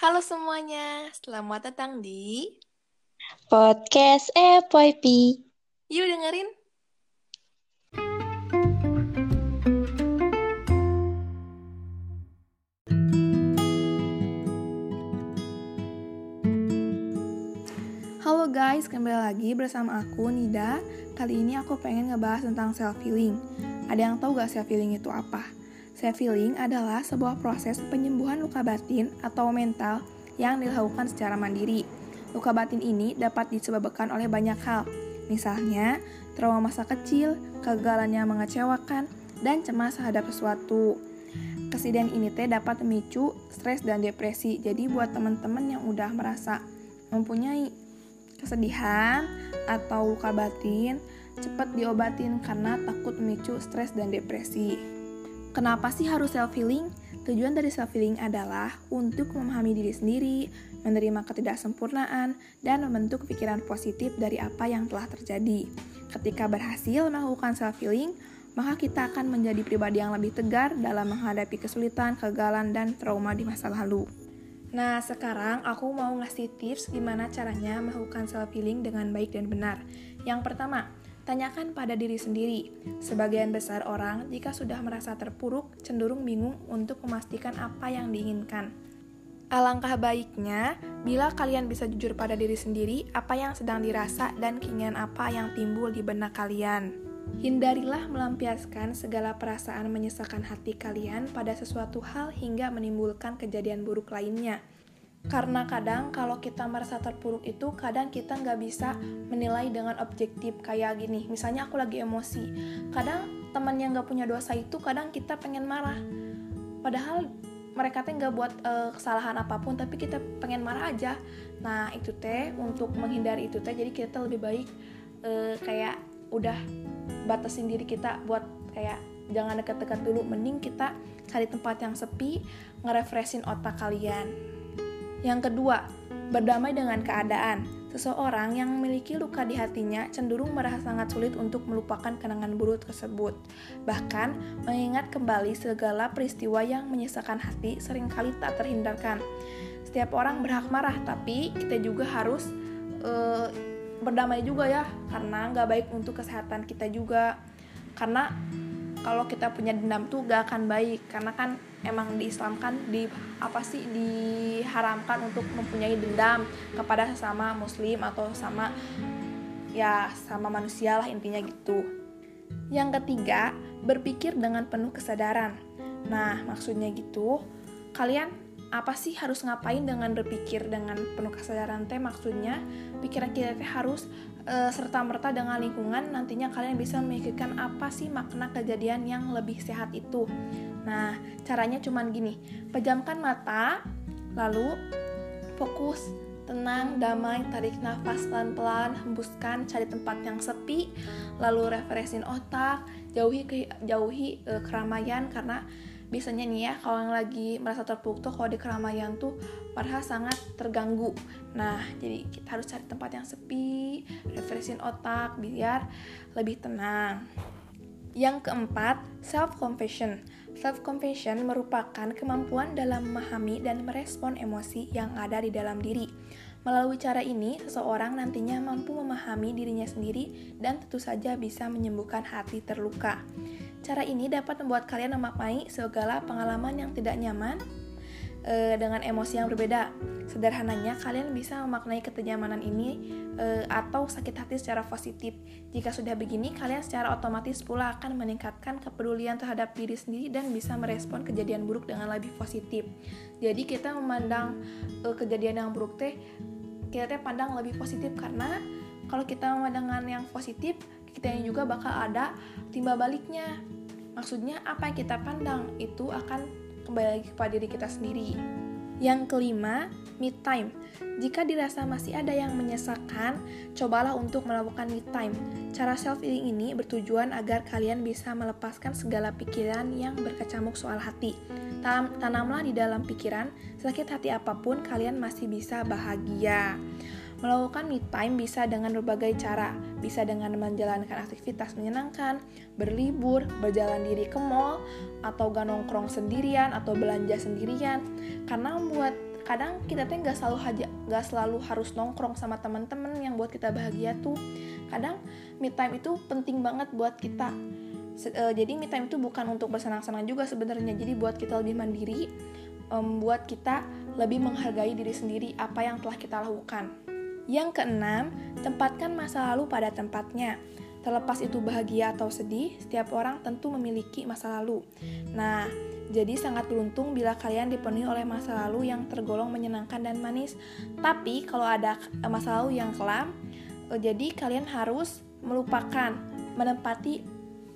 Halo semuanya, selamat datang di Podcast FYP. Yuk dengerin. Halo guys, kembali lagi bersama aku Nida. Kali ini aku pengen ngebahas tentang self healing. Ada yang tahu gak self healing itu apa? Self healing adalah sebuah proses penyembuhan luka batin atau mental yang dilakukan secara mandiri. Luka batin ini dapat disebabkan oleh banyak hal, misalnya trauma masa kecil, kegagalan yang mengecewakan, dan cemas terhadap sesuatu. Kesedihan ini teh dapat memicu stres dan depresi. Jadi buat teman-teman yang udah merasa mempunyai kesedihan atau luka batin, cepat diobatin karena takut memicu stres dan depresi. Kenapa sih harus self healing? Tujuan dari self healing adalah untuk memahami diri sendiri, menerima ketidaksempurnaan, dan membentuk pikiran positif dari apa yang telah terjadi. Ketika berhasil melakukan self healing, maka kita akan menjadi pribadi yang lebih tegar dalam menghadapi kesulitan, kegagalan, dan trauma di masa lalu. Nah, sekarang aku mau ngasih tips gimana caranya melakukan self healing dengan baik dan benar. Yang pertama, tanyakan pada diri sendiri. Sebagian besar orang jika sudah merasa terpuruk cenderung bingung untuk memastikan apa yang diinginkan. Alangkah baiknya bila kalian bisa jujur pada diri sendiri apa yang sedang dirasa dan keinginan apa yang timbul di benak kalian. Hindarilah melampiaskan segala perasaan menyesakan hati kalian pada sesuatu hal hingga menimbulkan kejadian buruk lainnya. Karena kadang kalau kita merasa terpuruk itu, kadang kita nggak bisa menilai dengan objektif kayak gini. Misalnya aku lagi emosi, kadang teman yang nggak punya dosa itu kadang kita pengen marah. Padahal mereka teh nggak buat uh, kesalahan apa pun, tapi kita pengen marah aja. Nah itu teh untuk menghindari itu teh, jadi kita lebih baik uh, kayak udah batasin diri kita buat kayak jangan dekat-dekat dulu mending kita cari tempat yang sepi ngerefreshin otak kalian yang kedua berdamai dengan keadaan. Seseorang yang memiliki luka di hatinya cenderung merasa sangat sulit untuk melupakan kenangan buruk tersebut. Bahkan mengingat kembali segala peristiwa yang menyisakan hati sering kali tak terhindarkan. Setiap orang berhak marah tapi kita juga harus uh, berdamai juga ya karena nggak baik untuk kesehatan kita juga. Karena kalau kita punya dendam tuh gak akan baik karena kan emang di Islam kan di apa sih diharamkan untuk mempunyai dendam kepada sesama muslim atau sama ya sama manusia lah intinya gitu. Yang ketiga berpikir dengan penuh kesadaran. Nah maksudnya gitu kalian apa sih harus ngapain dengan berpikir dengan penuh kesadaran teh? Maksudnya pikiran kita teh harus e, serta merta dengan lingkungan nantinya kalian bisa memikirkan apa sih makna kejadian yang lebih sehat itu. Nah caranya cuman gini pejamkan mata lalu fokus tenang damai tarik nafas pelan-pelan hembuskan cari tempat yang sepi lalu refreshing otak jauhi ke, jauhi e, keramaian karena biasanya nih ya kalau yang lagi merasa terpuruk tuh kalau di keramaian tuh padahal sangat terganggu. Nah jadi kita harus cari tempat yang sepi refreshing otak biar lebih tenang. Yang keempat self compassion self compassion merupakan kemampuan dalam memahami dan merespon emosi yang ada di dalam diri Melalui cara ini, seseorang nantinya mampu memahami dirinya sendiri dan tentu saja bisa menyembuhkan hati terluka. Cara ini dapat membuat kalian memaknai segala pengalaman yang tidak nyaman e, dengan emosi yang berbeda. Sederhananya, kalian bisa memaknai ketidaknyamanan ini e, atau sakit hati secara positif. Jika sudah begini, kalian secara otomatis pula akan meningkatkan kepedulian terhadap diri sendiri dan bisa merespon kejadian buruk dengan lebih positif. Jadi kita memandang e, kejadian yang buruk teh kita teh pandang lebih positif karena kalau kita memandangkan yang positif kita juga bakal ada timbal baliknya maksudnya apa yang kita pandang itu akan kembali lagi kepada diri kita sendiri yang kelima me time jika dirasa masih ada yang menyesakan, cobalah untuk melakukan me time. Cara self healing ini bertujuan agar kalian bisa melepaskan segala pikiran yang berkecamuk soal hati. Tanamlah di dalam pikiran, sakit hati apa pun kalian masih bisa bahagia. Melakukan me time bisa dengan berbagai cara, bisa dengan menjalankan aktivitas menyenangkan, berlibur, berjalan diri ke mall, atau gak nongkrong sendirian atau belanja sendirian, karena membuat kadang kita tuh nggak selalu aja nggak selalu harus nongkrong sama teman-teman yang buat kita bahagia tuh. Kadang me time itu penting banget buat kita. Uh, jadi me time itu bukan untuk bersenang-senang juga sebenarnya. Jadi buat kita lebih mandiri buat kita lebih menghargai diri sendiri apa yang telah kita lakukan yang keenam tempatkan masa lalu pada tempatnya Terlepas itu bahagia atau sedih, setiap orang tentu memiliki masa lalu. Nah, jadi sangat beruntung bila kalian dipenuhi oleh masa lalu yang tergolong menyenangkan dan manis. Tapi kalau ada masa lalu yang kelam, eh, jadi kalian harus melupakan, menempati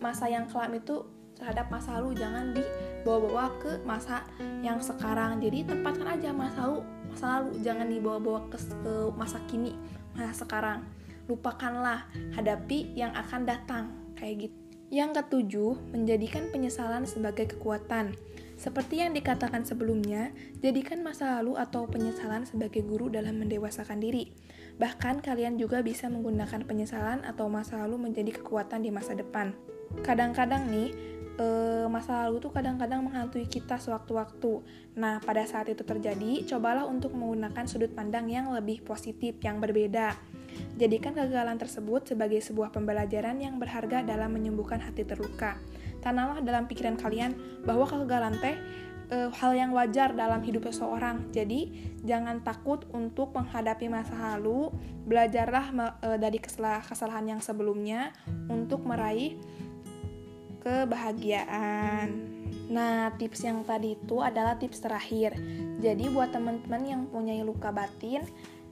masa yang kelam itu terhadap masa lalu jangan dibawa-bawa ke masa yang sekarang. Jadi tempatkan aja masa lalu, masa lalu jangan dibawa-bawa ke, ke masa kini, masa sekarang. Lupakanlah, hadapi yang akan datang kayak gitu. Yang ketujuh, menjadikan penyesalan sebagai kekuatan. Seperti yang dikatakan sebelumnya, jadikan masa lalu atau penyesalan sebagai guru dalam mendewasakan diri. Bahkan kalian juga bisa menggunakan penyesalan atau masa lalu menjadi kekuatan di masa depan. Kadang-kadang nih, e, masa lalu tuh kadang-kadang menghantui kita sewaktu-waktu. Nah, pada saat itu terjadi, cobalah untuk menggunakan sudut pandang yang lebih positif, yang berbeda. Jadikan kegagalan tersebut sebagai sebuah pembelajaran yang berharga dalam menyembuhkan hati terluka. Tanamlah dalam pikiran kalian bahwa kegagalan teh e, hal yang wajar dalam hidup seseorang. Jadi, jangan takut untuk menghadapi masa lalu. Belajarlah e, dari kesalahan yang sebelumnya untuk meraih kebahagiaan. Nah, tips yang tadi itu adalah tips terakhir. Jadi buat teman-teman yang punya luka batin,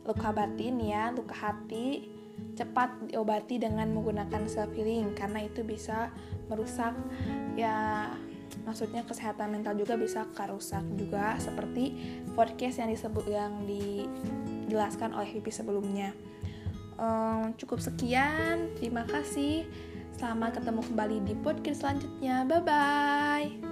luka batin ya, luka hati, cepat diobati dengan menggunakan self healing karena itu bisa merusak ya maksudnya kesehatan mental juga bisa kerusak juga seperti podcast yang disebut yang dijelaskan oleh Vivi sebelumnya. Um, cukup sekian, terima kasih. Selamat ketemu kembali di podcast selanjutnya. Bye bye.